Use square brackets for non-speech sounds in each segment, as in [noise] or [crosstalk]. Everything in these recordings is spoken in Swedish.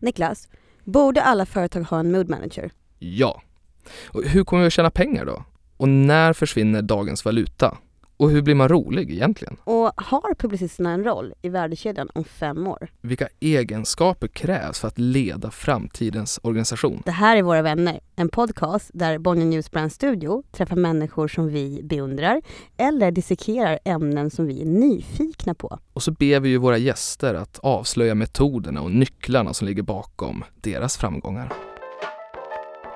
Niklas, borde alla företag ha en mood manager? Ja. Och hur kommer vi att tjäna pengar då? Och när försvinner dagens valuta? Och hur blir man rolig egentligen? Och har publicisterna en roll i värdekedjan om fem år? Vilka egenskaper krävs för att leda framtidens organisation? Det här är Våra vänner, en podcast där Bonnier News Brand Studio träffar människor som vi beundrar eller dissekerar ämnen som vi är nyfikna på. Och så ber vi ju våra gäster att avslöja metoderna och nycklarna som ligger bakom deras framgångar.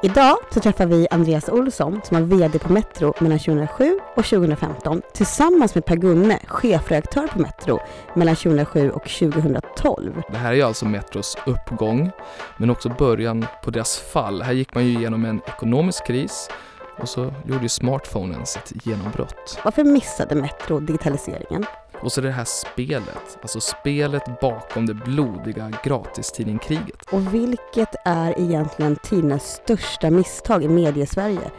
Idag så träffar vi Andreas Olsson som var VD på Metro mellan 2007 och 2015 tillsammans med Per Gunne, chefredaktör på Metro mellan 2007 och 2012. Det här är ju alltså Metros uppgång, men också början på deras fall. Här gick man ju igenom en ekonomisk kris och så gjorde ju smartphonen sitt genombrott. Varför missade Metro digitaliseringen? Och så det här spelet, alltså spelet bakom det blodiga gratistidningskriget. Och vilket är egentligen tidningens största misstag i mediesverige?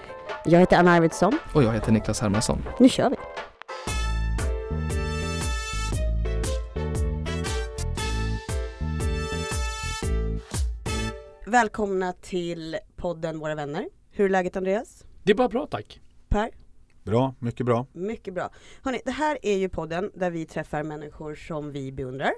Jag heter Anna Arvidsson. Och jag heter Niklas Hermansson. Nu kör vi! Välkomna till podden Våra vänner. Hur är läget Andreas? Det är bara bra tack. Per? Bra, mycket bra. Mycket bra. Hörrni, det här är ju podden där vi träffar människor som vi beundrar.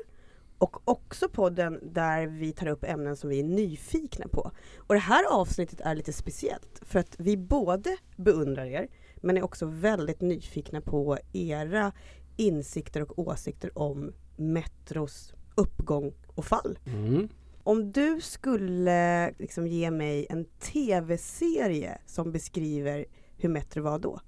Och också podden där vi tar upp ämnen som vi är nyfikna på. Och det här avsnittet är lite speciellt för att vi både beundrar er men är också väldigt nyfikna på era insikter och åsikter om Metros uppgång och fall. Mm. Om du skulle liksom ge mig en tv-serie som beskriver hur Metro var då?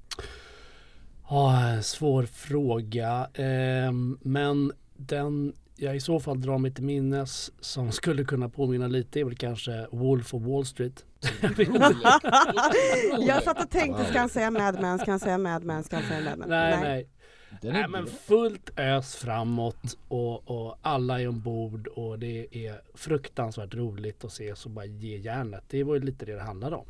Ah, svår fråga. Ehm, men den jag i så fall drar mig till minnes som skulle kunna påminna lite är väl kanske Wolf of Wall Street. [laughs] jag satt och tänkte, ska han säga Mad Men, ska han säga Mad Men, ska han säga Mad Men? Nej, nej. Nej men fullt ös framåt och, och alla är ombord och det är fruktansvärt roligt att se så bara ge järnet. Det var ju lite det det handlade om.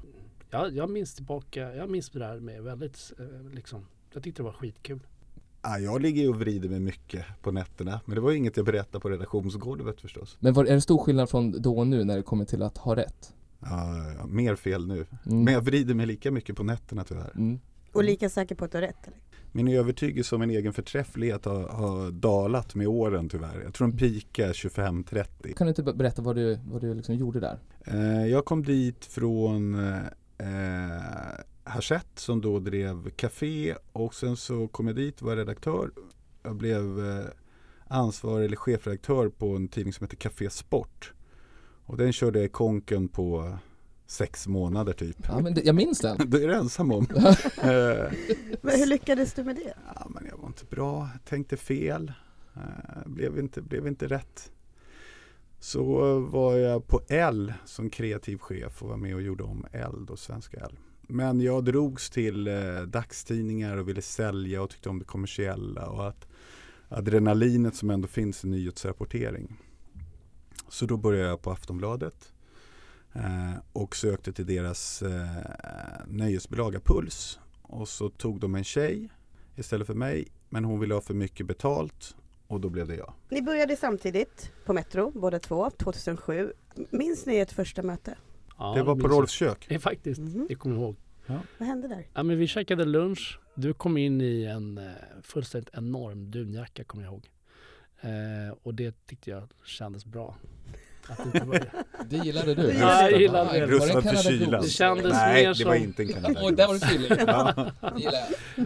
Jag, jag minns tillbaka, jag minns det där med väldigt eh, liksom, jag tyckte det var skitkul. Ja, jag ligger ju och vrider mig mycket på nätterna men det var inget jag berättade på redaktionsgolvet förstås. Men var, är det stor skillnad från då och nu när det kommer till att ha rätt? Ja, ja, mer fel nu. Mm. Men jag vrider mig lika mycket på nätterna tyvärr. Mm. Och lika säker på att du har rätt eller? Min övertygelse om min egen förträfflighet har, har dalat med åren tyvärr. Jag tror den peakade 25-30. Kan du inte berätta vad du, vad du liksom gjorde där? Eh, jag kom dit från eh, Hachette som då drev café och sen så kom jag dit och var redaktör. Jag blev eh, ansvarig eller chefredaktör på en tidning som heter Café Sport. Och den körde jag i konken på sex månader typ. Ja, men det, jag minns den. [laughs] det är du ensam om. [laughs] Eh, Men hur lyckades du med det? ja, men jag var inte bra, tänkte fel, eh, blev, inte, blev inte rätt. Så var jag på L som kreativ chef och var med och gjorde om L, då Svenska L. Men jag drogs till eh, dagstidningar och ville sälja och tyckte om det kommersiella och att adrenalinet som ändå finns i nyhetsrapportering. Så då började jag på Aftonbladet eh, och sökte till deras eh, nöjesbilaga Puls. Och så tog de en tjej istället för mig men hon ville ha för mycket betalt och då blev det jag. Ni började samtidigt på Metro, båda två, 2007. Minns ni ert första möte? Ja, det var på Rolfs kök. Eh, Faktiskt, Mhm. det kommer jag ihåg. Vad hände där? Ja, men vi käkade lunch. Du kom in i en eh, fullständigt enorm dunjacka kommer jag ihåg. Eh, och det tyckte jag kändes bra. Att det inte var... Det gillade du? Ja, jag gillade det. För Canada kylan. Det kändes Nej, mer det var som- inte en Canada Oj, där var du tydlig. [laughs] Ja. Det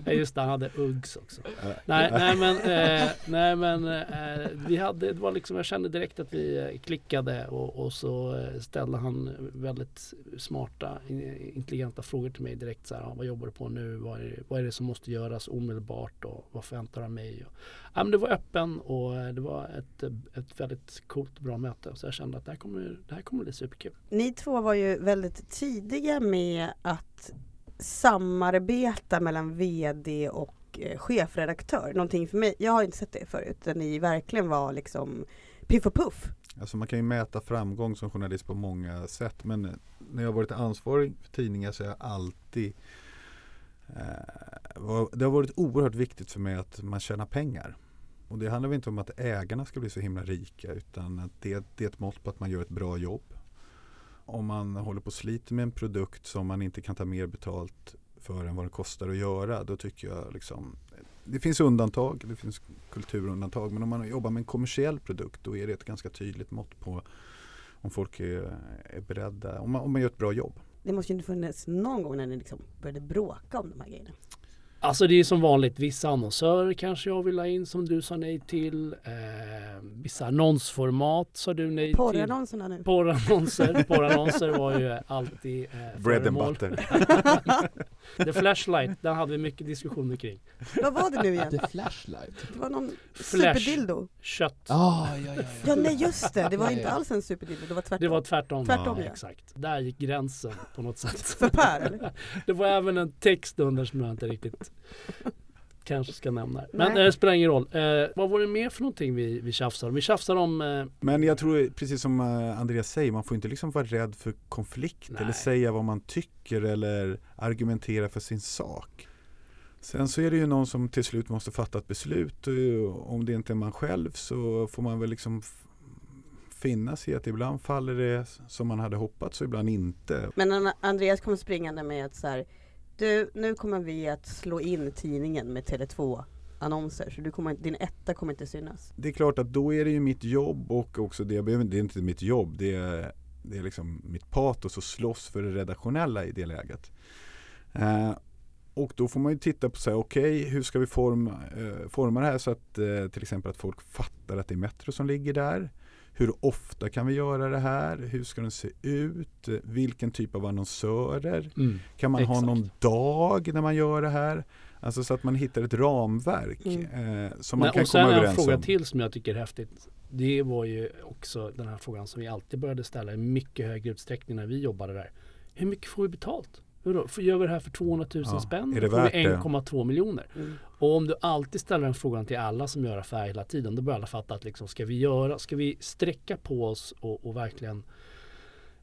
jag. Just det, han hade Uggs också. Ja. Nej, nej men, eh, nej, men eh, vi hade, det var liksom, jag kände direkt att vi eh, klickade och, och så eh, ställde han väldigt smarta, in- intelligenta frågor till mig direkt. Så här, "Ja, vad jobbar du på nu? Vad är, det- vad är det som måste göras omedelbart? Och vad förväntar du av mig? Och, ja, men det var öppen och eh, det var ett, ett väldigt coolt och bra möte. Så jag kände att det här kommer, det här kommer bli superkul. Ni två var ju väldigt tidiga med att samarbeta mellan VD och eh, chefredaktör. Någonting för mig, jag har inte sett det förut, där ni verkligen var liksom piff och puff. Alltså man kan ju mäta framgång som journalist på många sätt. Men när jag har varit ansvarig för tidningar så har jag alltid eh, Eh, det har varit oerhört viktigt för mig att man tjänar pengar. Och det handlar inte om att ägarna ska bli så himla rika utan att det, det är ett mått på att man gör ett bra jobb. Om man håller på och sliter med en produkt som man inte kan ta mer betalt för än vad det kostar att göra, då tycker jag liksom det finns undantag, det finns kulturundantag, men om man jobbar med en kommersiell produkt då är det ett ganska tydligt mått på om folk är, är beredda, om man, om man gör ett bra jobb. Det måste ju inte funnits någon gång när ni liksom började bråka om de här grejerna. Alltså det är som vanligt, vissa annonsörer kanske jag vill ha in som du sa nej till. Eh, vissa annonsformat sa du nej till. Porrannonserna nu. Porrannonser. [laughs] Porrannonser var ju alltid eh, Bread and butter. [laughs] The Flashlight, den hade vi mycket diskussioner kring. Vad var det nu igen? The flashlight. Det var någon Flash. superdildo. Kött. Ah, ja, ja, ja. Ja nej just det, det var inte alls en superdildo, det var tvärtom. Det var tvärtom. Tvärtom, ja. ja. Exakt. Där gick gränsen på något sätt. För Per eller? [laughs] Det var även en text under som jag inte riktigt kanske ska nämna. Men Nej. eh, det spelar ingen roll. Eh, vad var det mer för någonting vi, vi tjafsade om? Vi tjafsade om eh, Men jag tror precis som eh, Andreas säger, man får inte liksom vara rädd för konflikt Nej. eller säga vad man tycker eller argumentera för sin sak. Sen så är det ju någon som till slut måste fatta ett beslut. och Om det inte är man själv så får man väl liksom finna sig i att ibland faller det som man hade hoppats och ibland inte. Men Andreas kom springande med att så här, du nu kommer vi att slå in tidningen med Tele2 annonser så du kommer, din etta kommer inte synas. Det är klart att då är det ju mitt jobb och också det, jag behöver- det är inte mitt jobb, det är, det är liksom mitt patos att slåss för det redaktionella i det läget. Eh, och då får man ju titta på så här, okej hur ska vi forma, eh, forma det här så att eh, till exempel att folk fattar att det är Metro som ligger där. Hur ofta kan vi göra det här? Hur ska den se ut? Vilken typ av annonsörer? mm. Kan man ha Exakt. någon dag när man gör det här? Alltså så att man hittar ett ramverk Mm. eh, som man Nej, kan och sen komma en överens fråga om. till som jag tycker är häftigt. Det var ju också den här frågan som vi alltid började ställa i mycket högre utsträckning när vi jobbade där. Hur mycket får vi betalt? Hur Gör vi det här för 200 000 Ja, spänn? är det värt vi det? 1,2 miljoner? Mm. Och om du alltid ställer den frågan till alla som gör affärer hela tiden, då börjar alla fatta att liksom, ska vi göra, ska vi sträcka på oss och, och verkligen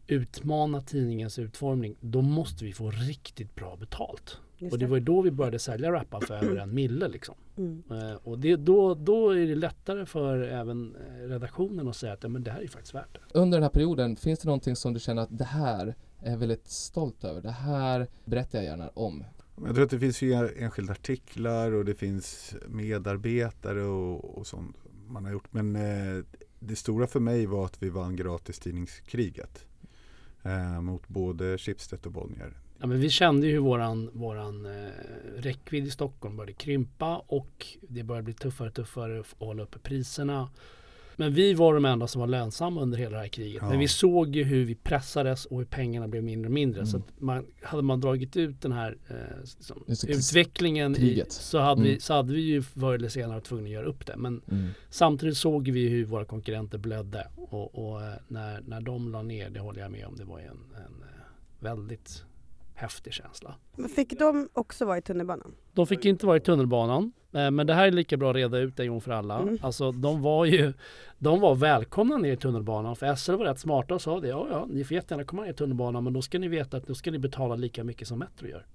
utmana tidningens utformning, då måste vi få riktigt bra betalt. Just Och det var ju då vi började sälja rappar för över en mille liksom. Mm. Eh, och det, då, då är det lättare för även eh, redaktionen att säga att ja, men det här är faktiskt värt det. Under den här perioden, finns det någonting som du känner att det här är väldigt stolt över? Det här berättar jag gärna om. Jag tror att det finns ju enskilda artiklar och det finns medarbetare och, och sånt man har gjort. Men eh, det stora för mig var att vi vann gratistidningskriget. Eh, mot både Schibsted och Bonnier. Ja, men vi kände ju hur våran, våran eh, räckvidd i Stockholm började krympa och det började bli tuffare och tuffare att hålla uppe priserna. Men vi var de enda som var lönsamma under hela det här kriget. Ja. Men vi såg ju hur vi pressades och hur pengarna blev mindre och mindre. Så Mm. att man, hade man dragit ut den här eh, liksom, utvecklingen i, så, hade vi, Mm. så hade vi ju förr eller senare varit tvungna att göra upp det. Men Mm. Samtidigt såg vi hur våra konkurrenter blödde och, och eh, när, när de la ner, det håller jag med om, det var en, en eh, väldigt häftig känsla. Men fick de också vara i tunnelbanan? De fick inte vara i tunnelbanan, eh, men det här är lika bra att reda ut en gång för alla. Mm. Alltså de var ju de var välkomna ner i tunnelbanan för SL var rätt smarta och sa det. Ja, ja, ni får jättegärna komma ner i tunnelbanan men då ska ni veta att då ska ni betala lika mycket som Metro gör.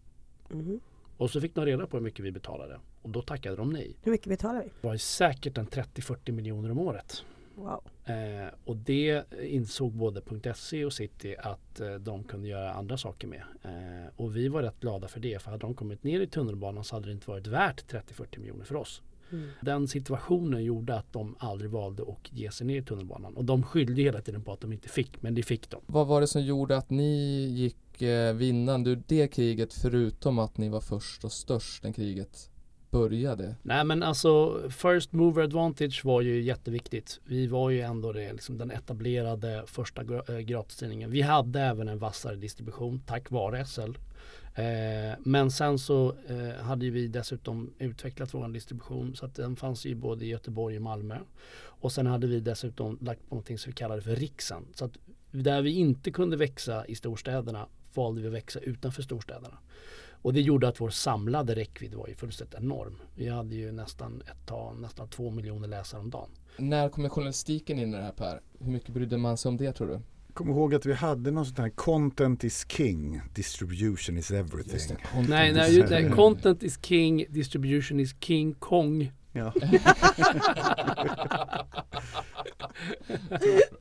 Mhm. Och så fick de reda på hur mycket vi betalade och då tackade de nej. Hur mycket betalar vi? Det var säkert en 30-40 miljoner om året. Wow. Eh, och det insåg både .se och City att eh, de kunde göra andra saker med. Eh, och vi var rätt glada för det. För hade de kommit ner i tunnelbanan så hade det inte varit värt 30-40 miljoner för oss. Mm. Den situationen gjorde att de aldrig valde att ge sig ner i tunnelbanan. Och de skyllde hela tiden på att de inte fick, men det fick de. Vad var det som gjorde att ni gick eh, vinnande ur det kriget förutom att ni var först och störst när kriget började? Nej men alltså First Mover Advantage var ju jätteviktigt. Vi var ju ändå det, liksom, den etablerade första eh, gratistidningen. Vi hade även en vassare distribution tack vare SL. Eh, men sen så eh, hade vi dessutom utvecklat vår distribution så att den fanns ju både i Göteborg och Malmö. Och sen hade vi dessutom lagt på någonting som vi kallade för Riksen. Så att där vi inte kunde växa i storstäderna valde vi att växa utanför storstäderna. Och det gjorde att vår samlade räckvidd var ju fullständigt enorm. Vi hade ju nästan ett tag, nästan två miljoner läsare om dagen. När kommer journalistiken in i det här Per? Hur mycket brydde man sig om det tror du? Kom ihåg att vi hade någon sån här content is king, distribution is Just det, everything. content Nej, is nej, ju- everything. nej, content is king, distribution is king kong. Ja. [laughs]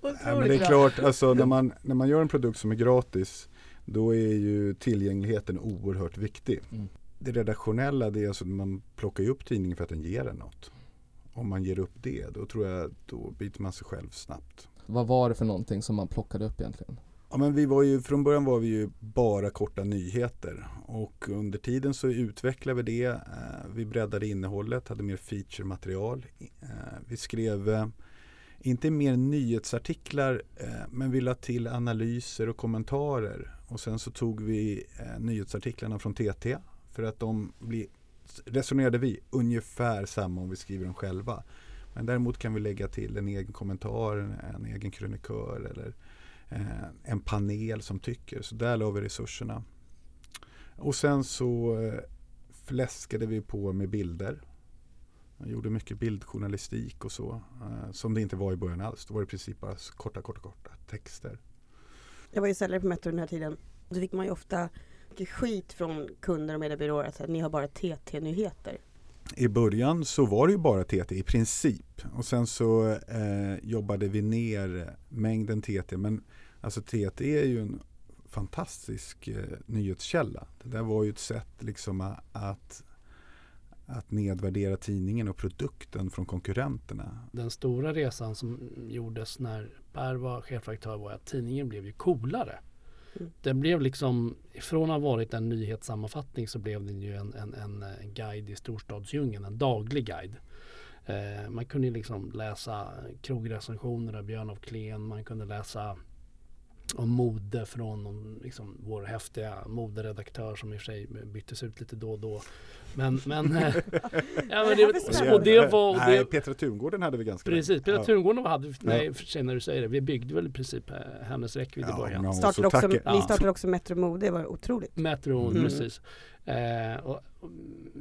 Nej, men det är klart, alltså, när, man, när man gör en produkt som är gratis då är ju tillgängligheten oerhört viktig. Mm. Det redaktionella det är alltså att man plockar upp tidningen för att den ger en något. Om man ger upp det då tror jag då byter man sig själv snabbt. Vad var det för någonting som man plockade upp egentligen? Ja, men vi var ju, från början var vi ju bara korta nyheter och under tiden så utvecklade vi det. Eh, Vi breddade innehållet, hade mer feature-material. Eh, Vi skrev eh, inte mer nyhetsartiklar eh, men vi la till analyser och kommentarer. Och sen så tog vi eh, nyhetsartiklarna från TT för att de blir, resonerade vi, ungefär samma om vi skriver dem själva. Men däremot kan vi lägga till en egen kommentar, en, en egen krönikör eller eh, en panel som tycker. Så där la vi resurserna. Och sen så eh, fläskade vi på med bilder. Jag gjorde mycket bildjournalistik och så. Eh, som det inte var i början alls. Då var det i princip bara korta, korta, korta texter. Jag var ju säljare på Metro den här tiden. Då fick man ju ofta skit från kunder och mediebyråer att ni har bara TT-nyheter. I början så var det ju bara TT i princip. Och sen så eh, jobbade vi ner mängden TT. Men alltså TT är ju en fantastisk eh, nyhetskälla. Det där var ju ett sätt liksom att, att nedvärdera tidningen och produkten från konkurrenterna. Den stora resan som gjordes när Per var chefredaktör var att tidningen blev ju coolare. Mm. Den blev liksom, från att ha varit en nyhetssammanfattning så blev den ju en, en, en, en guide i storstadsdjungeln, en daglig guide. Eh, man kunde liksom läsa krogrecensioner av Björn af Kleen, man kunde läsa om mode från om, liksom, vår häftiga moderedaktör som i och för sig byttes ut lite då och då. Men, men, eh, [laughs] ja, men det, och det var... Och Nej, det, Petra Tungården hade vi ganska Precis. Petra Ja. Tungården hade, nej Ja. för sig när du säger det, vi byggde väl i princip eh, hennes räckvidd i Ja, början. men hon- Startade så också, tackar- Ni ja. startade också Metro Mode, det var otroligt. Metro, Mm. precis. Eh, och, och,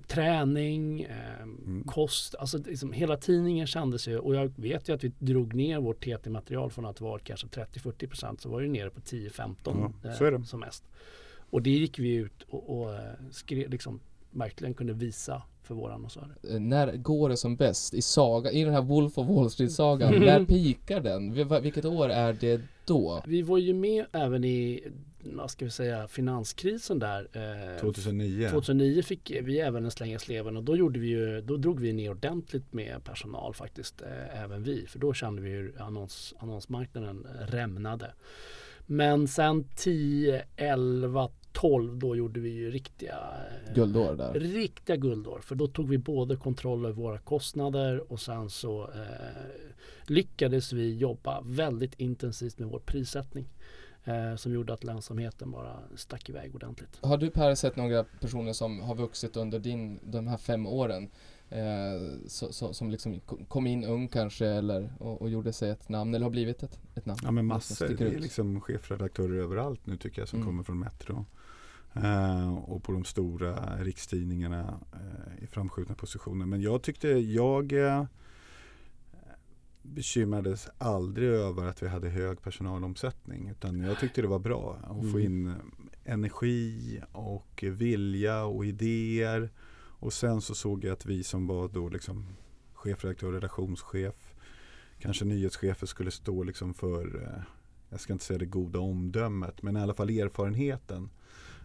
träning, eh, Mm. kost, alltså liksom, hela tidningen kändes ju och jag vet ju att vi drog ner vårt TT-material från att vara kanske 30-40% så var det nere på 10-15 Ja, så är det. som mest. Och det gick vi ut och, och eh, skrev, liksom, verkligen kunde visa för våra annonsörer. Eh, När går det som bäst? I saga, i den här Wolf of Wall Street-sagan, Mm. [laughs] när pikar den? Vilket år är det då? Vi var ju med även i, vad ska vi säga, finanskrisen där. Eh, 2009. 2009 fick vi även en släng i sleven och då, gjorde vi ju, då drog vi ner ordentligt med personal faktiskt, eh, även vi. För då kände vi hur annons, annonsmarknaden rämnade. Men sen 10, 11, 12 då gjorde vi ju riktiga eh, Guldår där. Riktiga guldår. För då tog vi både kontroll över våra kostnader och sen så eh, lyckades vi jobba väldigt intensivt med vår prissättning. Eh, som gjorde att lönsamheten bara stack iväg ordentligt. Har du Per sett några personer som har vuxit under din, de här fem åren? Eh, så, så, som liksom ko- kom in ung kanske eller och, och gjorde sig ett namn eller har blivit ett, ett namn? Ja men massor. Det är liksom chefredaktörer överallt nu tycker jag som Mm. kommer från Metro. Eh, och på de stora rikstidningarna eh, i framskjutna positioner. Men jag tyckte jag eh, bekymrades aldrig över att vi hade hög personalomsättning. Utan jag tyckte det var bra att få Mm. in eh, energi och vilja och idéer. Och sen så såg jag att vi som var då liksom chefredaktör, redaktionschef, kanske nyhetschefer skulle stå liksom för, eh, jag ska inte säga det goda omdömet, men i alla fall erfarenheten.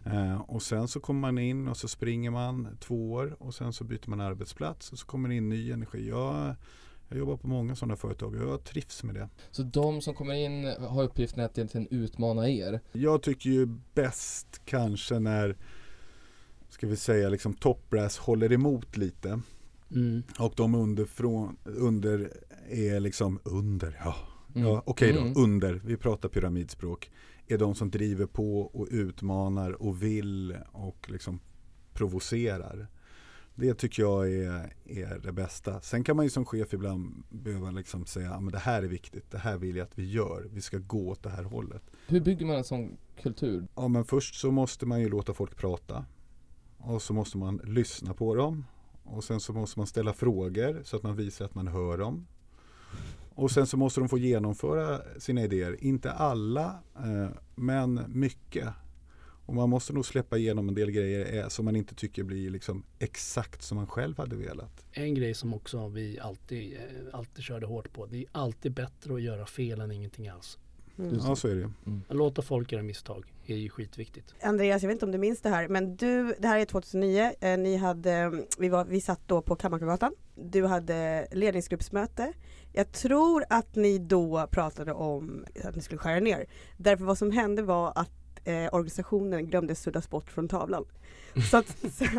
Eh, och sen så kommer man in och så springer man två år och sen så byter man arbetsplats och så kommer det in ny energi. Jag, jag jobbar på många sådana företag och jag trivs med det. Så de som kommer in har uppgiften att egentligen utmana er. Jag tycker ju bäst kanske när, ska vi säga, liksom top brass håller emot lite. Mm. Och de underifrån, under är liksom under, ja, Mm. ja okej då, Mm. under, vi pratar pyramidspråk, är de som driver på och utmanar och vill och liksom provocerar. Det tycker jag är, är det bästa. Sen kan man ju som chef ibland behöva liksom säga, att det här är viktigt, det här vill jag att vi gör, vi ska gå åt det här hållet. Hur bygger man en sån kultur? Ja men först så måste man ju låta folk prata. Och så måste man lyssna på dem. Och sen så måste man ställa frågor så att man visar att man hör dem. Och sen så måste de få genomföra sina idéer. Inte alla, eh, men mycket. Och man måste nog släppa igenom en del grejer eh, som man inte tycker blir liksom exakt som man själv hade velat. En grej som också vi alltid, eh, alltid körde hårt på. Det är alltid bättre att göra fel än ingenting alls. Mm. Ja, så är det. Att låta folk göra misstag är ju skitviktigt. Andreas, jag vet inte om du minns det här, men du, det här är 2009, eh, ni hade, vi, var, vi satt då på Kammarkolgatan, du hade ledningsgruppsmöte. Jag tror att ni då pratade om att ni skulle skära ner. Därför vad som hände var att eh, organisationen glömde suddas bort från tavlan. Så att [laughs] sen,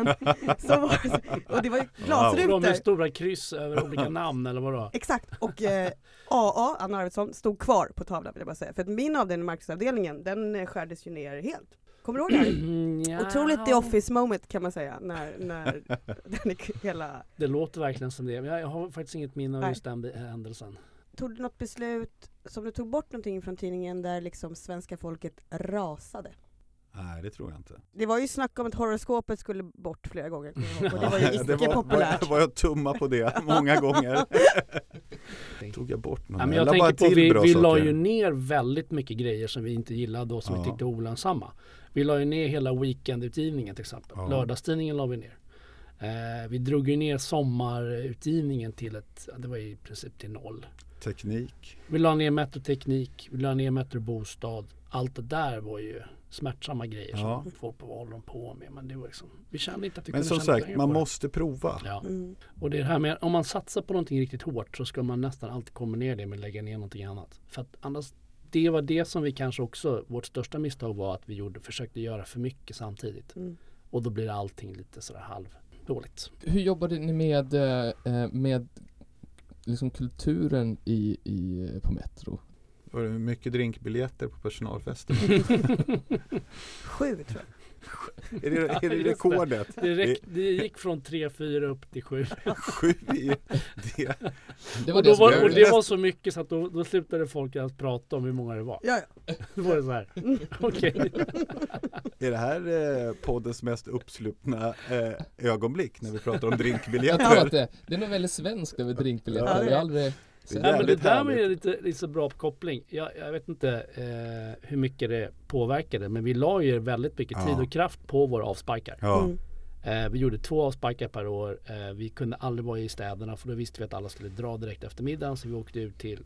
så var det, och det var ju Och de glasrutor. med stora kryss över olika namn eller vadå? Exakt, och eh, AA, Anna Arvidsson, stod kvar på tavlan vill jag bara säga. För att min avdelning, marknadsavdelningen, den eh, skärdes ju ner helt. Kommer du ihåg det här? Mm, ja. Otroligt the office moment kan man säga, när, när [laughs] den är hela... Det låter verkligen som det. Men jag har faktiskt inget minne av just den händelsen. Tog du något beslut som du tog bort någonting från tidningen där liksom svenska folket rasade? Nej, det tror jag inte. Det var ju snack om att horoskopet skulle bort flera gånger, jag och det var ju [laughs] icke var, populärt. var, var jag tumma på det [laughs] många gånger. Tog jag bort? Ja, men jag bara tänker på till vi, vi la ju ner väldigt mycket grejer som vi inte gillade och som Ja. vi tyckte var olönsamma. Vi la ju ner hela weekendutgivningen till exempel. Ja. Lördagstidningen la vi ner. Eh, vi drog ju ner sommarutgivningen till ett, det var i princip till noll. Teknik. Vi la ner Metroteknik, vi la ner Metro Bostad. Allt det där var ju smärtsamma grejer Ja. som folk håller på med. Men det var liksom, vi kände inte att vi Men kunde som sagt, man måste prova. Ja. Mm. Och det här med om man satsar på någonting riktigt hårt så ska man nästan alltid kombinera det med att lägga ner någonting annat. För att annars, det var det som vi kanske också, vårt största misstag var att vi gjorde, försökte göra för mycket samtidigt. Mm. Och då blir allting lite sådär halvdåligt. Hur jobbade ni med, eh, med liksom kulturen i, i, på Metro? Var det mycket drinkbiljetter på personalfesten? [laughs] Sju tror jag. Är det, är Ja, det det. rekordet? Det, räck, det gick från 3-4 upp till 7. [laughs] Sju i det. Det Och, det var, och det. det var så mycket så att då, då slutade folk att prata om hur många det var. Ja, ja. [laughs] Då var det så här. [laughs] Okej. Är det här eh, poddens mest uppsluppna eh, ögonblick när vi pratar om drinkbiljetter? det, det är nog väldigt svenskt över drinkbiljetter. Ja, det aldrig Det Nej, men det där var ju härligt. lite, lite så bra koppling. Jag, jag vet inte eh, hur mycket det påverkade men vi la ju väldigt mycket Ja. tid och kraft på våra avsparkar. Ja, Mm. Eh, vi gjorde två avsparkar per år. Eh, vi kunde aldrig vara i städerna för då visste vi att alla skulle dra direkt efter middagen. Så vi åkte ut till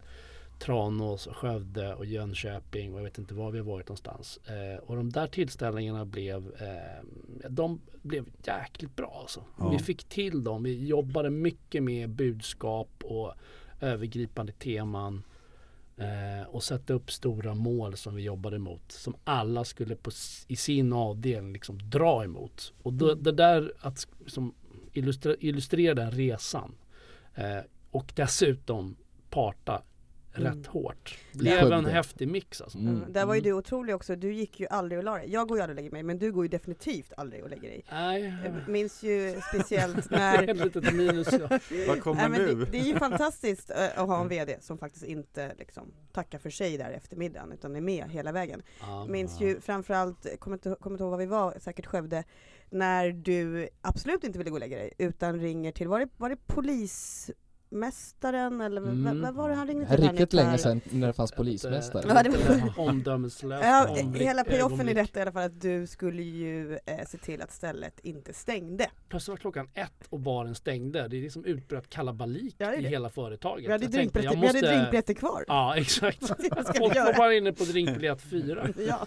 Tranås, Skövde och Jönköping och jag vet inte var vi har varit någonstans. Eh, och de där tillställningarna blev, eh, de blev jäkligt bra alltså. Ja. Vi fick till dem. Vi jobbade mycket med budskap och övergripande teman. Eh, och sätta upp stora mål som vi jobbade mot. Som alla skulle på, i sin avdelning liksom dra emot. Och då, det där att som illustre, illustrera den resan. Eh, och dessutom parta Mm. Rätt hårt. Blev en häftig mix alltså. Mm. Mm. Där var ju du otrolig också, du gick ju aldrig och la dig. Jag går ju aldrig och lägger mig, men du går ju definitivt aldrig och lägger dig. Nej, Jag minns ju speciellt [laughs] det är när ett litet minus. Ja. [laughs] vad kommer Nej, nu? det, det är ju [laughs] fantastiskt eh, att ha en VD som faktiskt inte liksom, tackar för sig där efter middagen utan är med hela vägen. Ja. Minns ju framförallt, kommer inte, kommer inte ihåg var vi var, säkert Skövde, när du absolut inte ville gå och lägga dig utan ringer till, var det, var det polismästaren eller Mm. vad, var det han ringde Det här till? riktigt länge sedan när det fanns polismästare. Ja, det var- Omdömeslöst Ja, hela payoffen i detta i alla fall att du skulle ju eh, se till att stället inte stängde. Plötsligt var klockan ett och baren stängde. Det är liksom utbröt kalabalik Ja, det är i det. hela företaget. Vi hade drinkbiljetter, jag vi hade måste- drinkbiljetter kvar. Ja exakt. [laughs] Folk var bara inne på drinkbiljett fyra. Ja.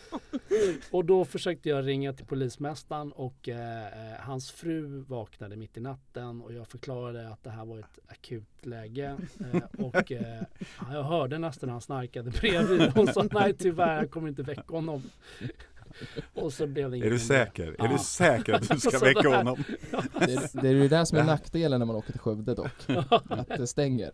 [laughs] Och då försökte jag ringa till polismästaren och eh, eh, hans fru vaknade mitt i natten och jag förklarade att det här var ett akut läge. Eh, och eh, jag hörde nästan han snarkade bredvid. Hon sa nej tyvärr, jag kommer inte väcka honom. Och så blev det Är du säker? Är Ja. du säker att du ska [laughs] Så väcka där. honom? [laughs] Det, är- det är ju det som är nackdelen när man åker till Skövde dock. Att det stänger.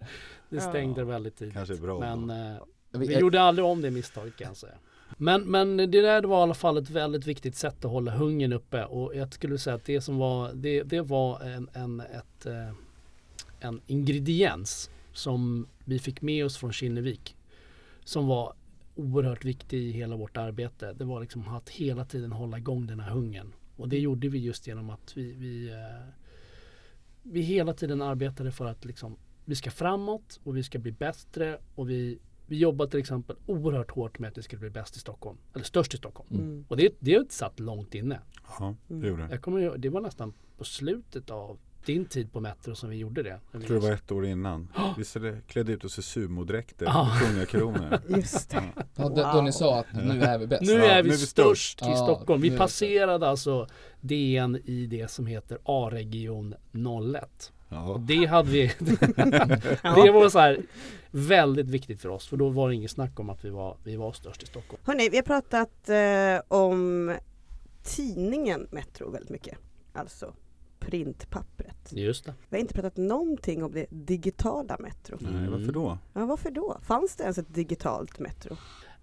Det stängde väldigt tidigt. Kanske är bra. Men eh, Vi- vi gjorde aldrig om det misstaget kan jag säga. Men, men det där var i alla fall ett väldigt viktigt sätt att hålla hungern uppe och jag skulle säga att det som var det, det var en, en, ett, eh, en ingrediens som vi fick med oss från Kinnevik som var oerhört viktig i hela vårt arbete. Det var liksom att hela tiden hålla igång den här hungern och det gjorde vi just genom att vi, vi, eh, vi hela tiden arbetade för att liksom, vi ska framåt och vi ska bli bättre och vi vi jobbar till exempel oerhört hårt med att vi skulle bli bäst i Stockholm. Eller störst i Stockholm. Mm. Och det, det satt långt inne. Ja, det Mm. gjorde det. Jag kommer, det var nästan på slutet av din tid på Metro som vi gjorde det. Jag tror det var ett år innan. Det klädde ut oss i sumodräkter, Ja. kungakronor. [laughs] Just det. Ja. Ja, då, då ni sa att nu är vi bäst. Nu Ja, är nu vi är vi störst i Ja, Stockholm. Vi vi passerade alltså DN i det som heter A-region 01. Och Ja. det hade vi, [laughs] [laughs] det var så här väldigt viktigt för oss för då var det inget snack om att vi var, vi var störst i Stockholm. Hörni, vi har pratat eh, om tidningen Metro väldigt mycket. Alltså printpappret. Just det. Vi har inte pratat någonting om det digitala Metro. Nej, varför då? Ja, varför då? Fanns det ens ett digitalt Metro?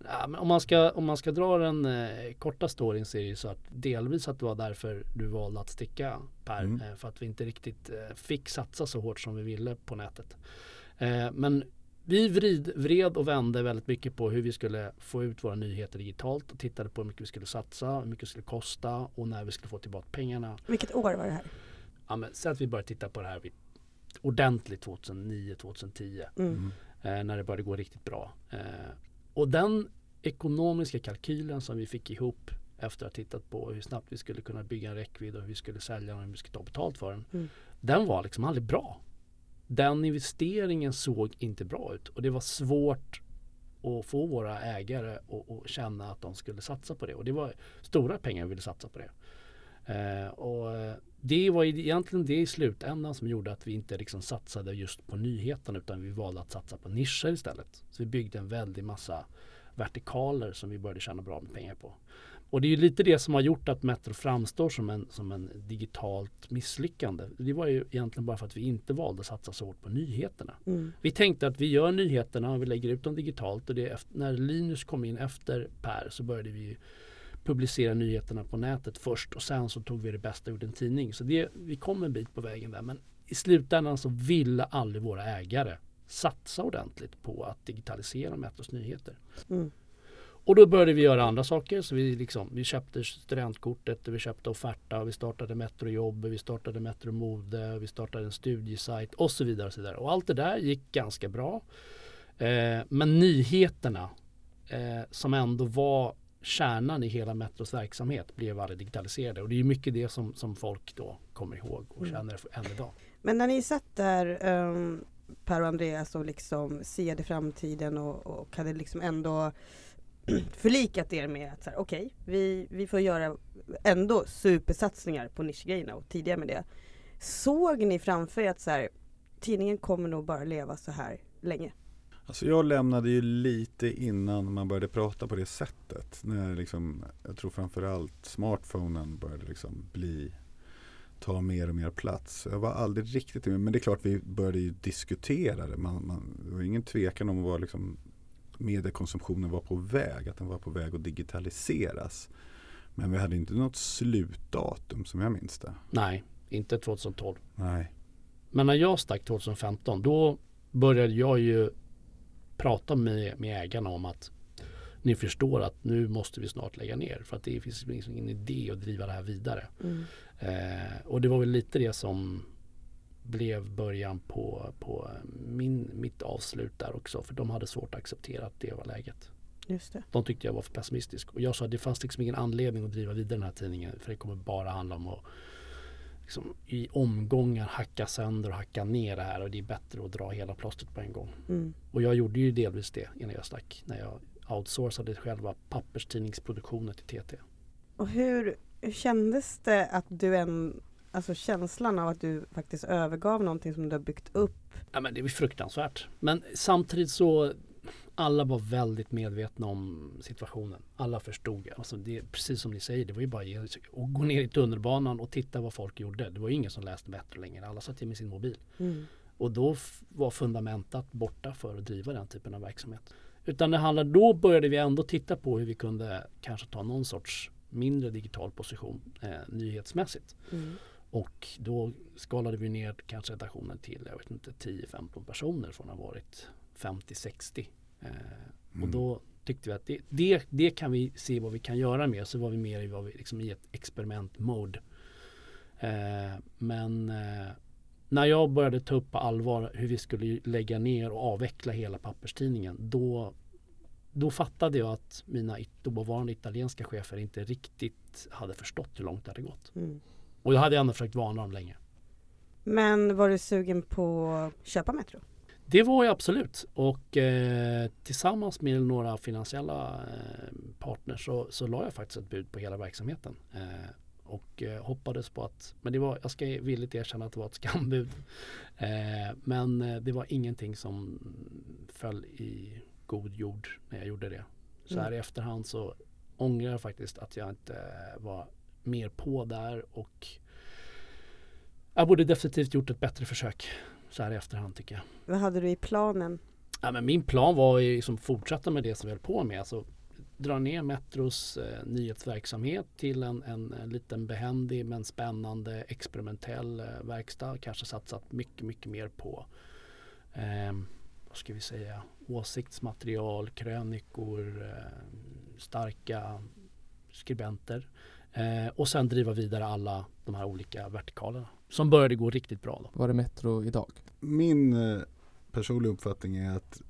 Ja, men om, man ska, om man ska dra den eh, korta storyn så är det ju så att delvis att det var därför du valde att sticka Per. Mm. Eh, för att vi inte riktigt eh, fick satsa så hårt som vi ville på nätet. Eh, men vi vrid, vred och vände väldigt mycket på hur vi skulle få ut våra nyheter digitalt och tittade på hur mycket vi skulle satsa, hur mycket det skulle kosta och när vi skulle få tillbaka pengarna. Vilket år var det här? Ja, men, så att vi började titta på det här vid, ordentligt 2009-2010 Mm. Mm. eh, när det började gå riktigt bra. Och den ekonomiska kalkylen som vi fick ihop efter att ha tittat på hur snabbt vi skulle kunna bygga en räckvidd och hur vi skulle sälja den och hur vi skulle ta betalt för den. Mm. Den var liksom aldrig bra. Den investeringen såg inte bra ut och det var svårt att få våra ägare att, att känna att de skulle satsa på det. Och det var stora pengar vi ville satsa på det. Eh, och eh, det var egentligen det i slutändan som gjorde att vi inte liksom satsade just på nyheterna utan vi valde att satsa på nischer istället. Så vi byggde en väldig massa vertikaler som vi började tjäna bra med pengar på. Och det är ju lite det som har gjort att Metro framstår som en, som en digitalt misslyckande. Det var ju egentligen bara för att vi inte valde att satsa så hårt på nyheterna. Mm. Vi tänkte att vi gör nyheterna och vi lägger ut dem digitalt och efter, när Linus kom in efter Per så började vi publicera nyheterna på nätet först och sen så tog vi det bästa ur en tidning. Så det, vi kom en bit på vägen där men i slutändan så ville aldrig våra ägare satsa ordentligt på att digitalisera Metros nyheter. Mm. Och då började vi göra andra saker. Så vi, liksom, vi köpte studentkortet, vi köpte offerta, vi startade Metrojobb, vi startade Metro Mode, vi startade en studiesajt och så vidare. Och, så vidare. och allt det där gick ganska bra. Eh, men nyheterna eh, som ändå var kärnan i hela Metros verksamhet blev aldrig digitaliserade. Och det är mycket det som, som folk då kommer ihåg och Mm. känner än idag. Men när ni satt där um, Per och Andreas och liksom siade framtiden och, och hade liksom ändå [clears throat] förlikat er med att okej, vi, vi får göra ändå supersatsningar på nischgrejerna och tidigare med det. Såg ni framför er att så här, tidningen kommer nog bara leva så här länge? Alltså jag lämnade ju lite innan man började prata på det sättet. När liksom, jag tror framförallt smartphonen började liksom bli ta mer och mer plats. Jag var aldrig riktigt med, men det är klart vi började ju diskutera det. Man, man, det var ingen tvekan om vad liksom mediekonsumtionen var på väg, att den var på väg att digitaliseras. Men vi hade inte något slutdatum som jag minns det. Nej, inte 2012. Nej. Men när jag stack 2015 då började jag ju prata med, med ägarna om att ni förstår att nu måste vi snart lägga ner för att det finns liksom ingen idé att driva det här vidare. Mm. Eh, och det var väl lite det som blev början på, på min, mitt avslut där också för de hade svårt att acceptera att det var läget. Just det. De tyckte jag var för pessimistisk och jag sa att det fanns liksom ingen anledning att driva vidare den här tidningen för det kommer bara handla om att liksom, i omgångar hacka sönder och hacka ner det här och det är bättre att dra hela plåstret på en gång. Mm. Och jag gjorde ju delvis det innan jag stack när jag outsourcade själva papperstidningsproduktionen till TT. Och hur, hur kändes det att du en, alltså känslan av att du faktiskt övergav någonting som du har byggt upp? Ja, men det var fruktansvärt. Men samtidigt så alla var väldigt medvetna om situationen. Alla förstod. Alltså det, precis som ni säger, det var ju bara att gå ner i tunnelbanan och titta vad folk gjorde. Det var ju ingen som läste Metro längre. Alla satt ju med sin mobil. Mm. Och då var fundamentet borta för att driva den typen av verksamhet. Utan det handlar, då började vi ändå titta på hur vi kunde kanske ta någon sorts mindre digital position eh, nyhetsmässigt. Mm. Och då skalade vi ner kanske redaktionen till jag vet inte 10-15 personer från att ha varit 50-60. Eh, Och Mm. då tyckte vi att det, det, det kan vi se vad vi kan göra med. Så var vi mer i, var vi liksom i ett experiment-mode. Eh, men eh, när jag började ta upp på allvar hur vi skulle lägga ner och avveckla hela papperstidningen då, då fattade jag att mina dåvarande italienska chefer inte riktigt hade förstått hur långt det hade gått. Mm. Och jag hade ändå försökt varna dem länge. Men var du sugen på att köpa Metro? Det var jag absolut och eh, tillsammans med några finansiella eh, partners så, så la jag faktiskt ett bud på hela verksamheten. Eh, och eh, hoppades på att, men det var, jag ska villigt erkänna att det var ett [laughs] skambud. Eh, men eh, det var ingenting som föll i god jord när jag gjorde det. Så här Mm. i efterhand så ångrar jag faktiskt att jag inte var mer på där och jag borde definitivt gjort ett bättre försök så här i efterhand tycker jag. Vad hade du i planen? Ja, men min plan var ju liksom fortsätta med det som vi höll på med. Alltså, dra ner Metros eh, nyhetsverksamhet till en, en, en liten behändig men spännande experimentell eh, verkstad. Kanske satsat mycket, mycket mer på eh, vad ska vi säga, åsiktsmaterial, krönikor, eh, starka skribenter. Eh, och sen driva vidare alla de här olika vertikalerna som började gå riktigt bra. Då. Var är Metro idag? Min eh, personliga uppfattning är att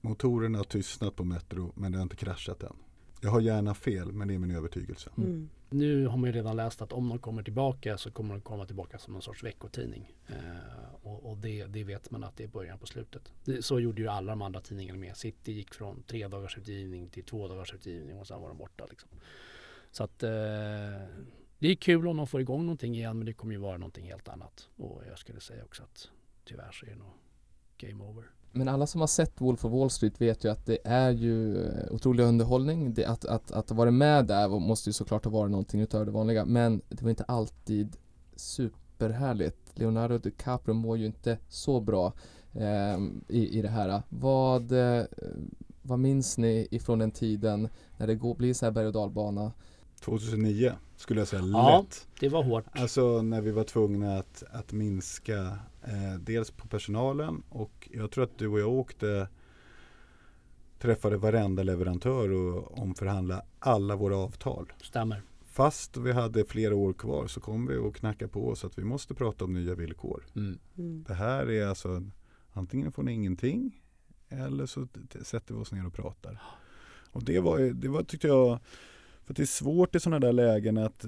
motorerna har tystnat på Metro men det har inte kraschat än. Jag har gärna fel men det är min övertygelse. Mm. Mm. Nu har man ju redan läst att om de kommer tillbaka så kommer de komma tillbaka som en sorts veckotidning. Eh, och och det, det vet man att det är början på slutet. Det, så gjorde ju alla de andra tidningarna med. City gick från tre dagars utgivning till två dagars utgivning och sen var de borta. Liksom. Så att eh, det är kul om de får igång någonting igen men det kommer ju vara någonting helt annat. Och jag skulle säga också att tyvärr så är det nog game over. Men alla som har sett Wolf of Wall Street vet ju att det är ju eh, otrolig underhållning. Det, att, att, att ha varit med där måste ju såklart ha varit någonting utöver det vanliga. Men det var inte alltid superhärligt. Leonardo DiCaprio mår ju inte så bra eh, i, i det här. Vad, eh, vad minns ni ifrån den tiden när det går, blir så här berg och dalbana? 2009 skulle jag säga Ja. lätt. Det var hårt. Alltså när vi var tvungna att, att minska eh, dels på personalen och jag tror att du och jag åkte träffade varenda leverantör och omförhandla alla våra avtal. Stämmer. Fast vi hade flera år kvar så kom vi och knacka på oss att vi måste prata om nya villkor. Mm. Mm. Det här är alltså antingen får ni ingenting eller så sätter vi oss ner och pratar. Och det var, ju- det var tyckte jag, för att det är svårt i sådana där lägen att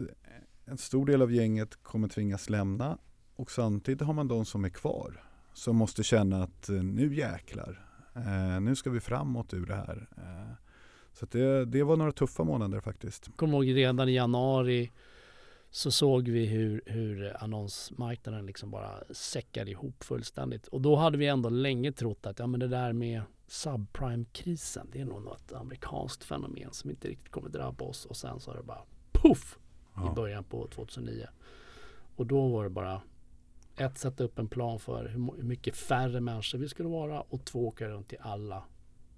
en stor del av gänget kommer tvingas lämna och samtidigt har man de som är kvar som måste känna att eh, nu jäklar, eh, nu ska vi framåt ur det här. Eh, så det, det var några tuffa månader faktiskt. kommer ihåg redan i januari så såg vi hur, hur annonsmarknaden liksom bara säckade ihop fullständigt. Och då hade vi ändå länge trott att ja, men det där med subprime-krisen, det är nog något amerikanskt fenomen som inte riktigt kommer drabba oss. Och sen så har det bara puff i början på 2009. Och då var det bara ett, sätta upp en plan för hur mycket färre människor vi skulle vara och två, åka runt till alla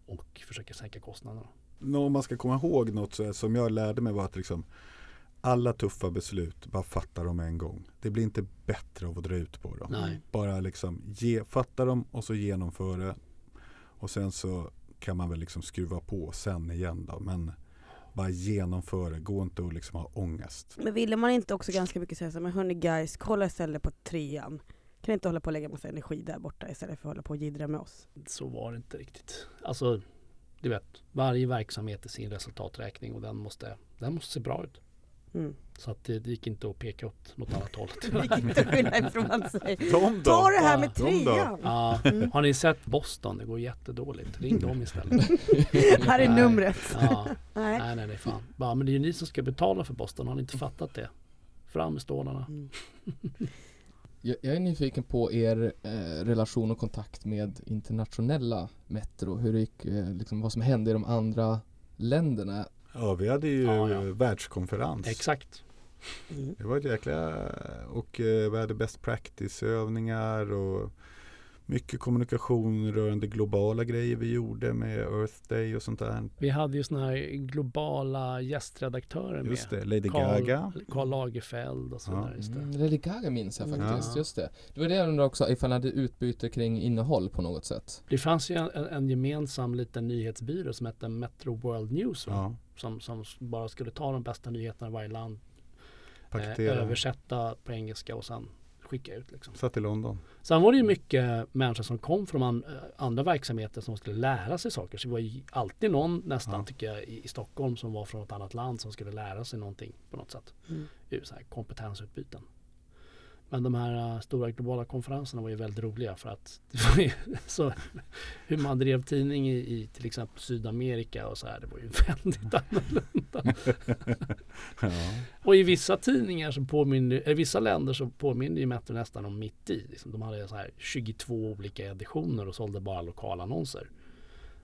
och försöka sänka kostnaderna. Om man ska komma ihåg något så, som jag lärde mig var att liksom alla tuffa beslut, bara fatta dem en gång. Det blir inte bättre av att dra ut på dem. Nej. Bara liksom ge, fatta dem och så genomför det. Och sen så kan man väl liksom skruva på sen igen då. Men bara genomför det, gå inte och liksom ha ångest. Men ville man inte också ganska mycket säga så här, men hörni guys, kolla istället på trean. Kan inte hålla på och lägga massa energi där borta istället för att hålla på och jiddra med oss? så var det inte riktigt. Alltså, du vet, varje verksamhet är sin resultaträkning och den måste, den måste se bra ut. Mm. Så att det, det gick inte att peka åt något annat håll. [laughs] Det gick inte att skylla ifrån sig. De Ta det här med De då? trean! Ja, Mm. har ni sett Boston? Det går jättedåligt. Ring dem istället. [laughs] Här är Nej. numret. Ja, Nej. nej, nej, nej, fan. Bara, men det är ju ni som ska betala för Boston. Har ni inte fattat det? Fram med stålarna. Mm. [laughs] Jag, jag är nyfiken på er eh, relation och kontakt med internationella Metro. Hur det gick, eh, liksom vad som hände i de andra länderna. Ja, vi hade ju Ja, ja. världskonferens. Exakt. Mm. Det var ett jäkla... Och eh, vi hade best practice-övningar och mycket kommunikation rörande globala grejer vi gjorde med Earth Day och sånt där. Vi hade ju såna här globala gästredaktörer med. Just det, Lady Karl, Gaga. Karl Lagerfeld och så Ja. vidare. Just det. Mm, Lady Gaga minns jag faktiskt, Ja. just det. Det var det jag undrade också, ifall ni hade utbyte kring innehåll på något sätt. Det fanns ju en, en gemensam liten nyhetsbyrå som hette Metro World News. Va? Ja, Som, som bara skulle ta de bästa nyheterna i varje land, eh, översätta på engelska och sen skicka ut. Liksom. Satt i London. Sen var det ju mycket människor som kom från an, andra verksamheter som skulle lära sig saker. Så det var ju alltid någon nästan Ja. tycker jag i, i Stockholm som var från ett annat land som skulle lära sig någonting på något sätt. Mm. Så här kompetensutbyten. Men de här uh, stora globala konferenserna var ju väldigt roliga för att [laughs] så hur man drev tidning i, i till exempel Sydamerika och så här. Det var ju [laughs] väldigt annorlunda. Ja. Och i vissa tidningar så påminner, eller vissa länder så påminner ju Metro nästan om mitt i. Liksom, de hade så här 22 olika editioner och sålde bara lokalannonser.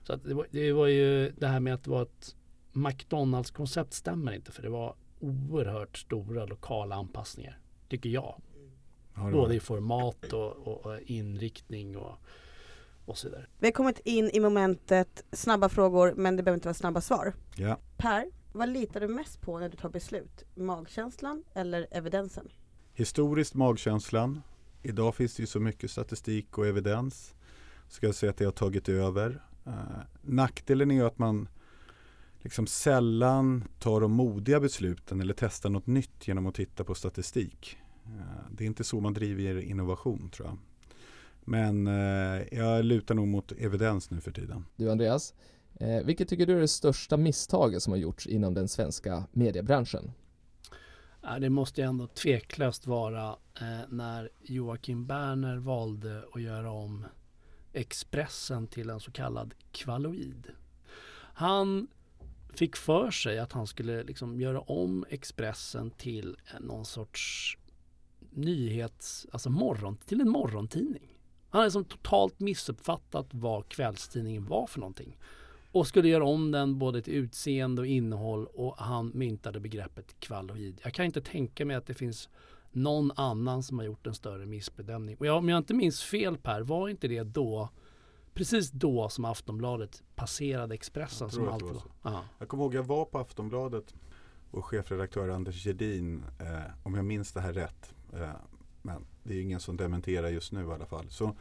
Så det, var, det var ju det här med att det var ett McDonalds-koncept stämmer inte för det var oerhört stora lokala anpassningar. Tycker jag. Ja, Både i format och, och, och inriktning och, och så vidare. Vi har kommit in i momentet snabba frågor men det behöver inte vara snabba svar. Ja. Per, vad litar du mest på när du tar beslut? Magkänslan eller evidensen? Historiskt magkänslan. Idag finns det ju så mycket statistik och evidens. Ska jag säga att det har tagit över. Uh, nackdelen är ju att man liksom sällan tar de modiga besluten eller testar något nytt genom att titta på statistik. Eh, det är inte så man driver innovation tror jag. Men eh, jag lutar nog mot evidens nu för tiden. Du Andreas, eh, vilket tycker du är det största misstaget som har gjorts inom den svenska mediebranschen? Ja, det måste ju ändå tveklöst vara när Joakim Berner valde att göra om Expressen till en så kallad kvaloid. Han fick för sig att han skulle liksom göra om Expressen till någon sorts nyhets, alltså morgon, till en morgontidning. Han hade liksom totalt missuppfattat vad kvällstidningen var för någonting och skulle göra om den både till utseende och innehåll och han myntade begreppet kvaloid. Jag kan inte tänka mig att det finns någon annan som har gjort en större missbedömning. Och jag, om jag inte minns fel Per, var inte det då precis då som Aftonbladet passerade Expressen som alltid var var? Ja. Jag kommer ihåg jag var på Aftonbladet och chefredaktör Anders Gedin, eh, om jag minns det här rätt, men det är ingen som dementerar just nu i alla fall. Så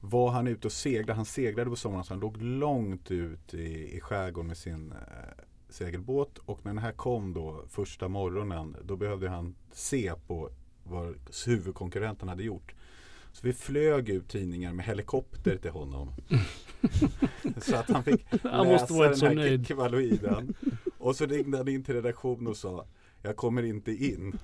var han ute och seglade, han seglade på sommaren så han låg långt ut i, i skärgården med sin eh, segelbåt och när den här kom då första morgonen då behövde han se på vad huvudkonkurrenten hade gjort. Så vi flög ut tidningar med helikopter till honom. [laughs] så att han fick Han måste varit den här nöjd. kvaloiden. Och så ringde han in till redaktionen och sa jag kommer inte in.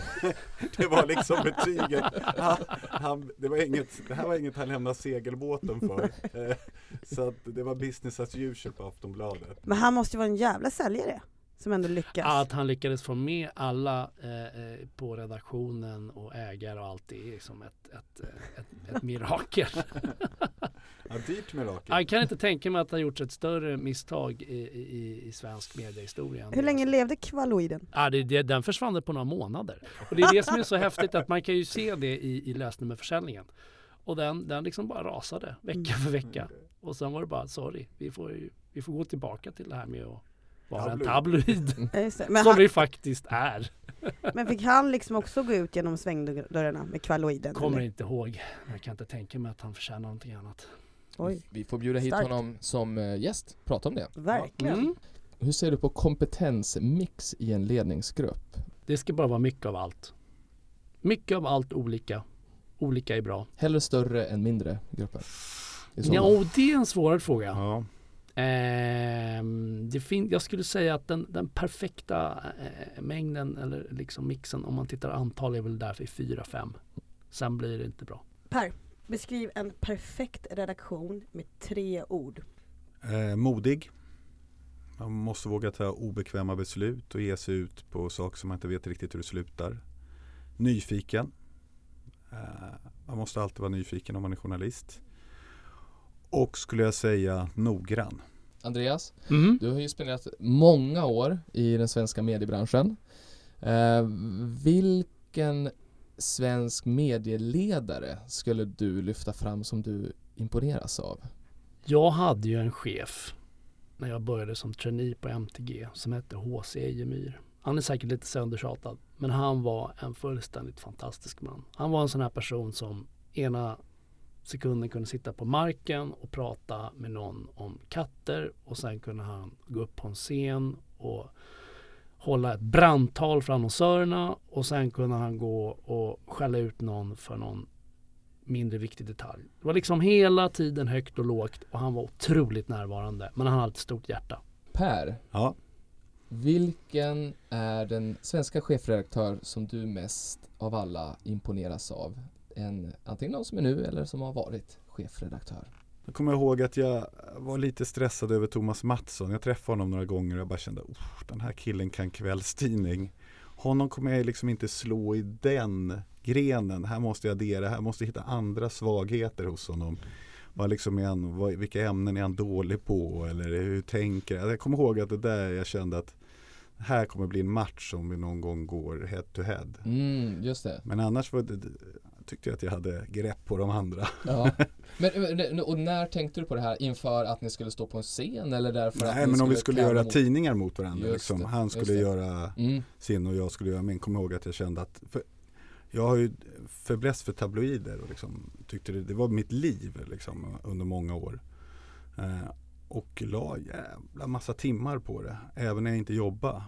[laughs] det var liksom betyget. Han, han, det, var inget, det här var inget han lämnade segelbåten för. Eh, så att det var business as usual på Aftonbladet. Men han måste ju vara en jävla säljare som ändå lyckas. Att han lyckades få med alla eh, eh, på redaktionen och ägare och allt det är liksom ett, ett, eh, ett, ett mirakel. [laughs] Ja, dyrt mirakel. Jag kan inte tänka mig att det har gjorts ett större misstag i, i, i svensk mediehistoria. Hur länge levde kvaloiden? Ja, det, det, den försvann på några månader. Och det är det som är så häftigt att man kan ju se det i, i lösnummerförsäljningen. Och den, den liksom bara rasade vecka för vecka. Och sen var det bara sorry, vi får, ju, vi får gå tillbaka till det här med att vara en tabloid. [laughs] Som han, vi faktiskt är. [laughs] men fick han liksom också gå ut genom svängdörrarna med kvaloiden? Kommer eller? inte ihåg. Jag kan inte tänka mig att han förtjänar någonting annat. Oj, Vi får bjuda hit Starkt. honom som eh, gäst, prata om det. verkligen. Mm. Hur ser du på kompetensmix i en ledningsgrupp? Det ska bara vara mycket av allt. Mycket av allt olika. Olika är bra. Hellre större än mindre grupper? Ja, och det är en svårare fråga. Ja. Ehm, det fin- jag skulle säga att den, den perfekta eh, mängden eller liksom mixen om man tittar antal är väl därför 4-5. Sen blir det inte bra. Per, beskriv en perfekt redaktion med tre ord. Eh, modig. Man måste våga ta obekväma beslut och ge sig ut på saker som man inte vet riktigt hur det slutar. Nyfiken. Eh, man måste alltid vara nyfiken om man är journalist. Och skulle jag säga noggrann. Andreas, Mhm. du har ju spenderat många år i den svenska mediebranschen. Eh, vilken svensk medieledare skulle du lyfta fram som du imponeras av? Jag hade ju en chef när jag började som trainee på MTG som hette H.C. Ejemyr. Han är säkert lite söndertjatad men han var en fullständigt fantastisk man. Han var en sån här person som ena sekunden kunde sitta på marken och prata med någon om katter och sen kunde han gå upp på en scen och hålla ett brandtal för annonsörerna och sen kunde han gå och skälla ut någon för någon mindre viktig detalj. Det var liksom hela tiden högt och lågt och han var otroligt närvarande. Men han hade ett stort hjärta. Per, Ja. vilken är den svenska chefredaktör som du mest av alla imponeras av? En, antingen någon som är nu eller som har varit chefredaktör. Jag kommer ihåg att jag var lite stressad över Thomas Mattsson. Jag träffade honom några gånger och jag bara kände "Uff, den här killen kan kvällstidning. Honom kommer jag liksom inte slå i den grenen. Här måste jag addera, här måste jag hitta andra svagheter hos honom. Vad liksom är han, vad, vilka ämnen är han dålig på eller hur tänker han? Jag kommer ihåg att det där jag kände att här kommer bli en match om vi någon gång går head to head. Mm, just det. Men annars var det, tyckte jag att jag hade grepp på de andra. Ja. Men, och när tänkte du på det här? Inför att ni skulle stå på en scen eller därför att Nej ni men om vi skulle göra mot- tidningar mot varandra. Liksom. Han skulle göra Mm, sin och jag skulle göra min. Kommer ihåg att jag kände att jag har ju fäbless för tabloider och liksom tyckte det, det var mitt liv liksom, under många år. Eh, och la jävla massa timmar på det, även när jag inte jobbade.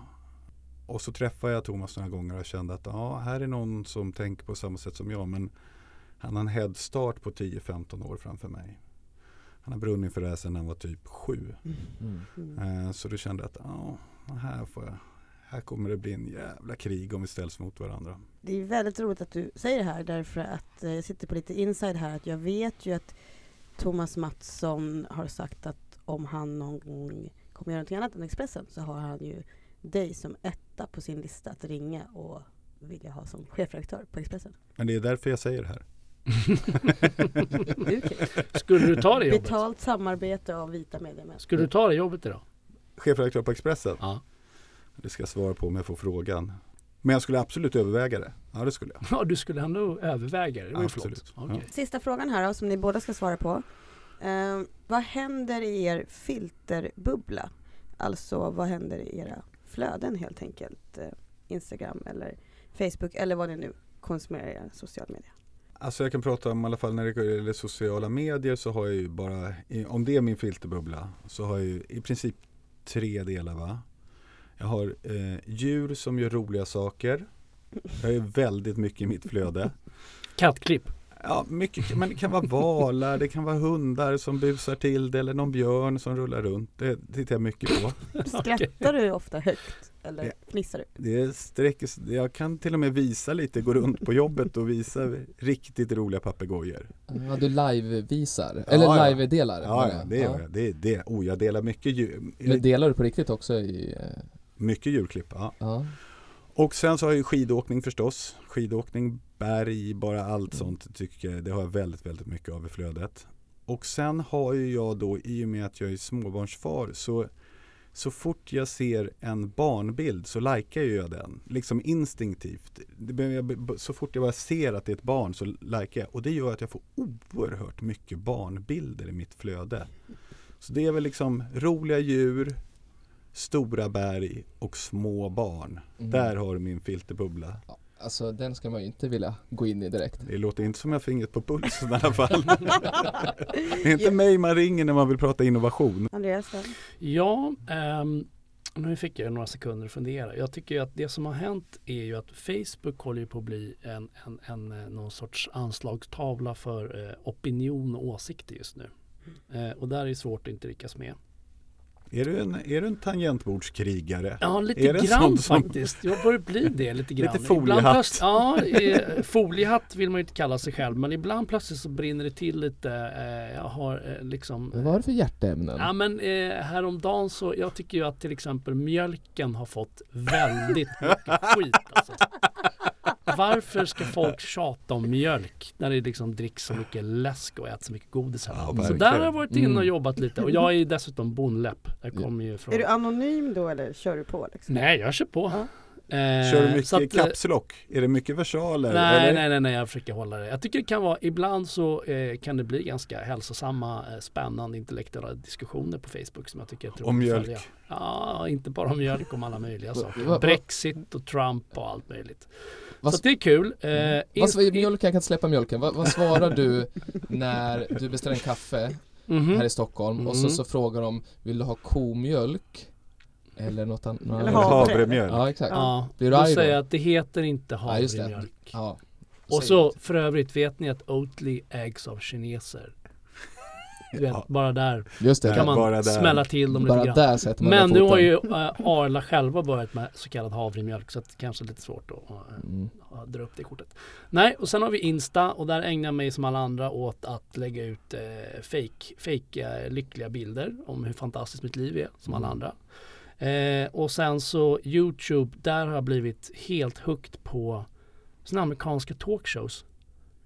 Och så träffade jag Thomas några gånger och kände att ja, här är någon som tänker på samma sätt som jag men han har en headstart på 10-15 år framför mig. Han har brunnit för det här sedan han var typ sju. mm. Mm. Så då kände jag att ja, här, får jag, här kommer det bli en jävla krig om vi ställs mot varandra. Det är väldigt roligt att du säger det här därför att eh, jag sitter på lite inside här att jag vet ju att Thomas Mattsson har sagt att om han någon gång kommer göra något annat än Expressen så har han ju dig som etta på sin lista att ringa och vilja ha som chefredaktör på Expressen. Men det är därför jag säger det här. [laughs] Skulle du ta det jobbet? Betalt samarbete av vita mediemän. Skulle du ta det jobbet idag? Chefredaktör på Expressen, Ja. det ska jag svara på om jag får frågan. Men jag skulle absolut överväga det. Ja det skulle jag. Ja, du skulle ändå överväga det. Det var Absolut. Okej. Sista frågan här då, som ni båda ska svara på. Eh, vad händer i er filterbubbla? Alltså vad händer i era flöden helt enkelt? Eh, Instagram eller Facebook eller vad ni nu konsumerar i era sociala medier. Alltså jag kan prata om i alla fall när det gäller sociala medier så har jag ju bara, om det är min filterbubbla, så har jag ju i princip tre delar va. Jag har eh, djur som gör roliga saker. Jag är väldigt mycket i mitt flöde. Kattklipp. Ja, mycket, men det kan vara valar, det kan vara hundar som busar till det eller någon björn som rullar runt. Det tittar jag mycket på. [laughs] Skrattar du ofta högt eller fnissar du? Det sträcker, jag kan till och med visa lite, gå runt på jobbet och visa riktigt roliga papegojor. Ja, du live-visar? Eller ja. live-delar? Ja, ja, det gör jag. Det, det, oh, jag delar mycket, djur, Men delar du på riktigt också i... eh, mycket djurklipp. Ja. Ja. Och sen så har jag ju skidåkning förstås. Skidåkning, berg, bara allt sånt tycker jag, det har jag väldigt, väldigt mycket av i flödet. Och sen har ju jag då, i och med att jag är småbarnsfar, så, så fort jag ser en barnbild så likar jag den. Liksom instinktivt. Så fort jag bara ser att det är ett barn så likar jag. Och det gör att jag får oerhört mycket barnbilder i mitt flöde. Så det är väl liksom roliga djur, stora berg och små barn. Mm. Där har du min filterbubbla. Ja, Alltså den ska man ju inte vilja gå in i direkt. Det låter inte som jag har fingret på pulsen i alla fall. [laughs] det är inte mig man ringer när man vill prata innovation. Andreas? Ja, ehm, nu fick jag några sekunder att fundera. Jag tycker ju att det som har hänt är ju att Facebook håller ju på att bli en, en, en, eh, någon sorts anslagstavla för eh, opinion och åsikter just nu. Eh, och där är det svårt att inte lyckas med. Är du en, är du en tangentbordskrigare? Ja, lite Är det grann som- faktiskt. Jag börjar bli det lite [laughs] grann. Lite foliehatt. Plötsligt- Ja, eh, foliehatt vill man ju inte kalla sig själv. Men ibland plötsligt så brinner det till lite. Eh, jag har eh, liksom vad har du för hjärteämnen? Ja men häromdagen så, jag tycker ju att till exempel mjölken har fått väldigt mycket skit alltså. Varför ska folk tjata om mjölk när det liksom dricks så mycket läsk och äts så mycket godis här? Ja, så där har jag varit inne och Mm. jobbat lite och jag är dessutom bonläpp. Jag kommer ju från... Är du anonym då eller kör du på? Liksom? Nej jag kör på. Ja. Eh, Kör du mycket så att, eh, kapslock? Är det mycket versaler? Nej, eller? nej, nej, nej, jag försöker hålla det. Jag tycker det kan vara, ibland så eh, kan det bli ganska hälsosamma, eh, spännande intellektuella diskussioner på Facebook som jag tycker är tråkigt Om mjölk? följa. Ja, inte bara om mjölk, om alla möjliga saker. Brexit och Trump och allt möjligt. Vad så det är kul. Eh, Mm. Vad, mjölken, jag kan släppa mjölken. Vad, vad svarar du när du beställer en kaffe Mhm. här i Stockholm och så, Mm. så frågar de Vill du ha komjölk Eller något annat. Eller Eller havre. havremjölk. Ja exakt. Ja, Blir du då arg säger jag att det heter inte Ja, havremjölk. Ja. Och Säg så för övrigt, vet ni att Oatly ägs av kineser? Du vet, Ja. bara där Just det. kan man bara där. smälla till dem lite Bara grann. där sätter man Men nu har ju äh, Arla själva börjat med så kallad havremjölk så att det kanske är lite svårt att äh, Mm. ja, dra upp det kortet. Nej, och sen har vi Insta och där ägnar jag mig som alla andra åt att lägga ut eh, fake, fake eh, lyckliga bilder om hur fantastiskt mitt liv är som alla Mm. andra. Eh, och sen så Youtube, där har jag blivit helt hooked på såna amerikanska talkshows.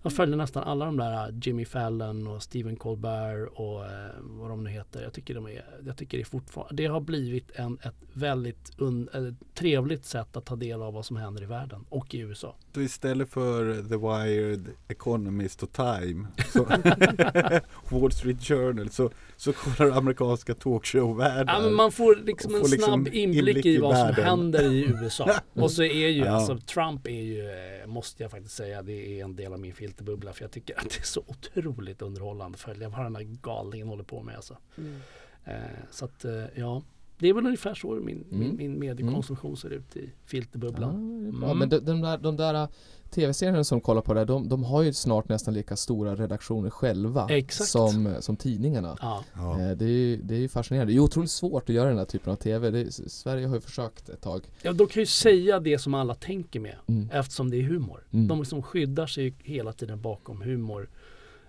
Jag följer nästan alla de där eh, Jimmy Fallon och Stephen Colbert och eh, vad de nu heter. Jag tycker, de är, jag tycker det är fortfarande, det har blivit en, ett väldigt un, ett trevligt sätt att ta del av vad som händer i världen och i USA. Så istället för The Wired, Economist och Time, [laughs] Wall Street Journal, så, så kollar amerikanska talkshow-världar. Ja, man får liksom en får liksom snabb inblick, inblick i i vad som världen. händer i USA. [laughs] Och så är ju Ja. alltså Trump är ju, måste jag faktiskt säga, det är en del av min filterbubbla för jag tycker att det är så otroligt underhållande att följa vad den här galningen håller på med alltså. Mm. Eh, så att eh, ja, det är väl ungefär så min, min, Mm. min mediekonsumtion ser ut i Ja, filterbubblan. bra. Mm. Men de, de där, de där tv-serierna som kollar på det, de, de har ju snart nästan lika stora redaktioner själva Exakt. som, som tidningarna. Ja. Ja. Eh, Det är, ju, det är ju fascinerande. Det är otroligt svårt att göra den här typen av tv. Det är, Sverige har ju försökt ett tag. ja, de kan ju säga det som alla tänker med Mm. eftersom det är humor. Mm. De liksom skyddar sig hela tiden bakom humor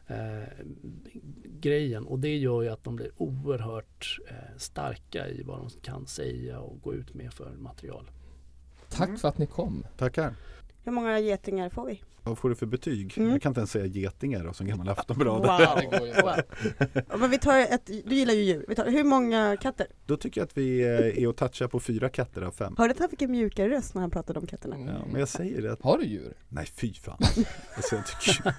eh, grejen och det gör ju att de blir oerhört eh, starka i vad de kan säga och gå ut med för material. Tack Mm. för att ni kom. Tackar. Hur många getingar får vi? Vad får du för betyg? Mm. Jag kan inte ens säga getingar då, som gammal Aftonblad. Wow. wow. [laughs] Men vi tar ett, du gillar ju djur. Vi tar, hur många katter? Då tycker jag att vi eh, är och touchar på fyra katter av fem. Hörde att han fick en mjukare röst när han pratade om katterna? Mm. Ja, men jag säger det. att- Har du djur? Nej fy fan. Alltså, jag tycker,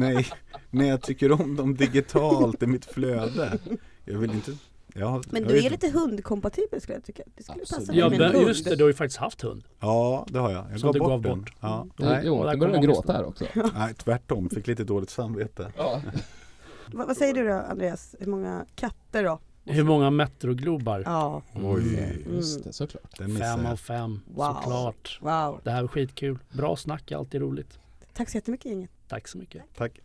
nej, nej, jag tycker om dem digitalt i mitt flöde. Jag vill inte Ja, Men du är lite hundkompatibel skulle jag tycka. Det skulle Absolut. passa dig Ja, med en hund. just det, du har ju faktiskt haft hund. Ja, det har jag. Jag gav bort gav den. bort. Ja. Mm. Nej, jo, jag ångesten. gråta här också. [laughs] nej, tvärtom. Fick lite dåligt samvete. Ja. [laughs] Vad, vad säger du då Andreas? Hur många katter då? Hur många metroglobar? Ja, Oj, Just det, såklart. den Fem av fem, Wow. såklart. wow. Det här var skitkul. Bra snack, alltid roligt. Tack så jättemycket Inge. Tack så mycket. Tack.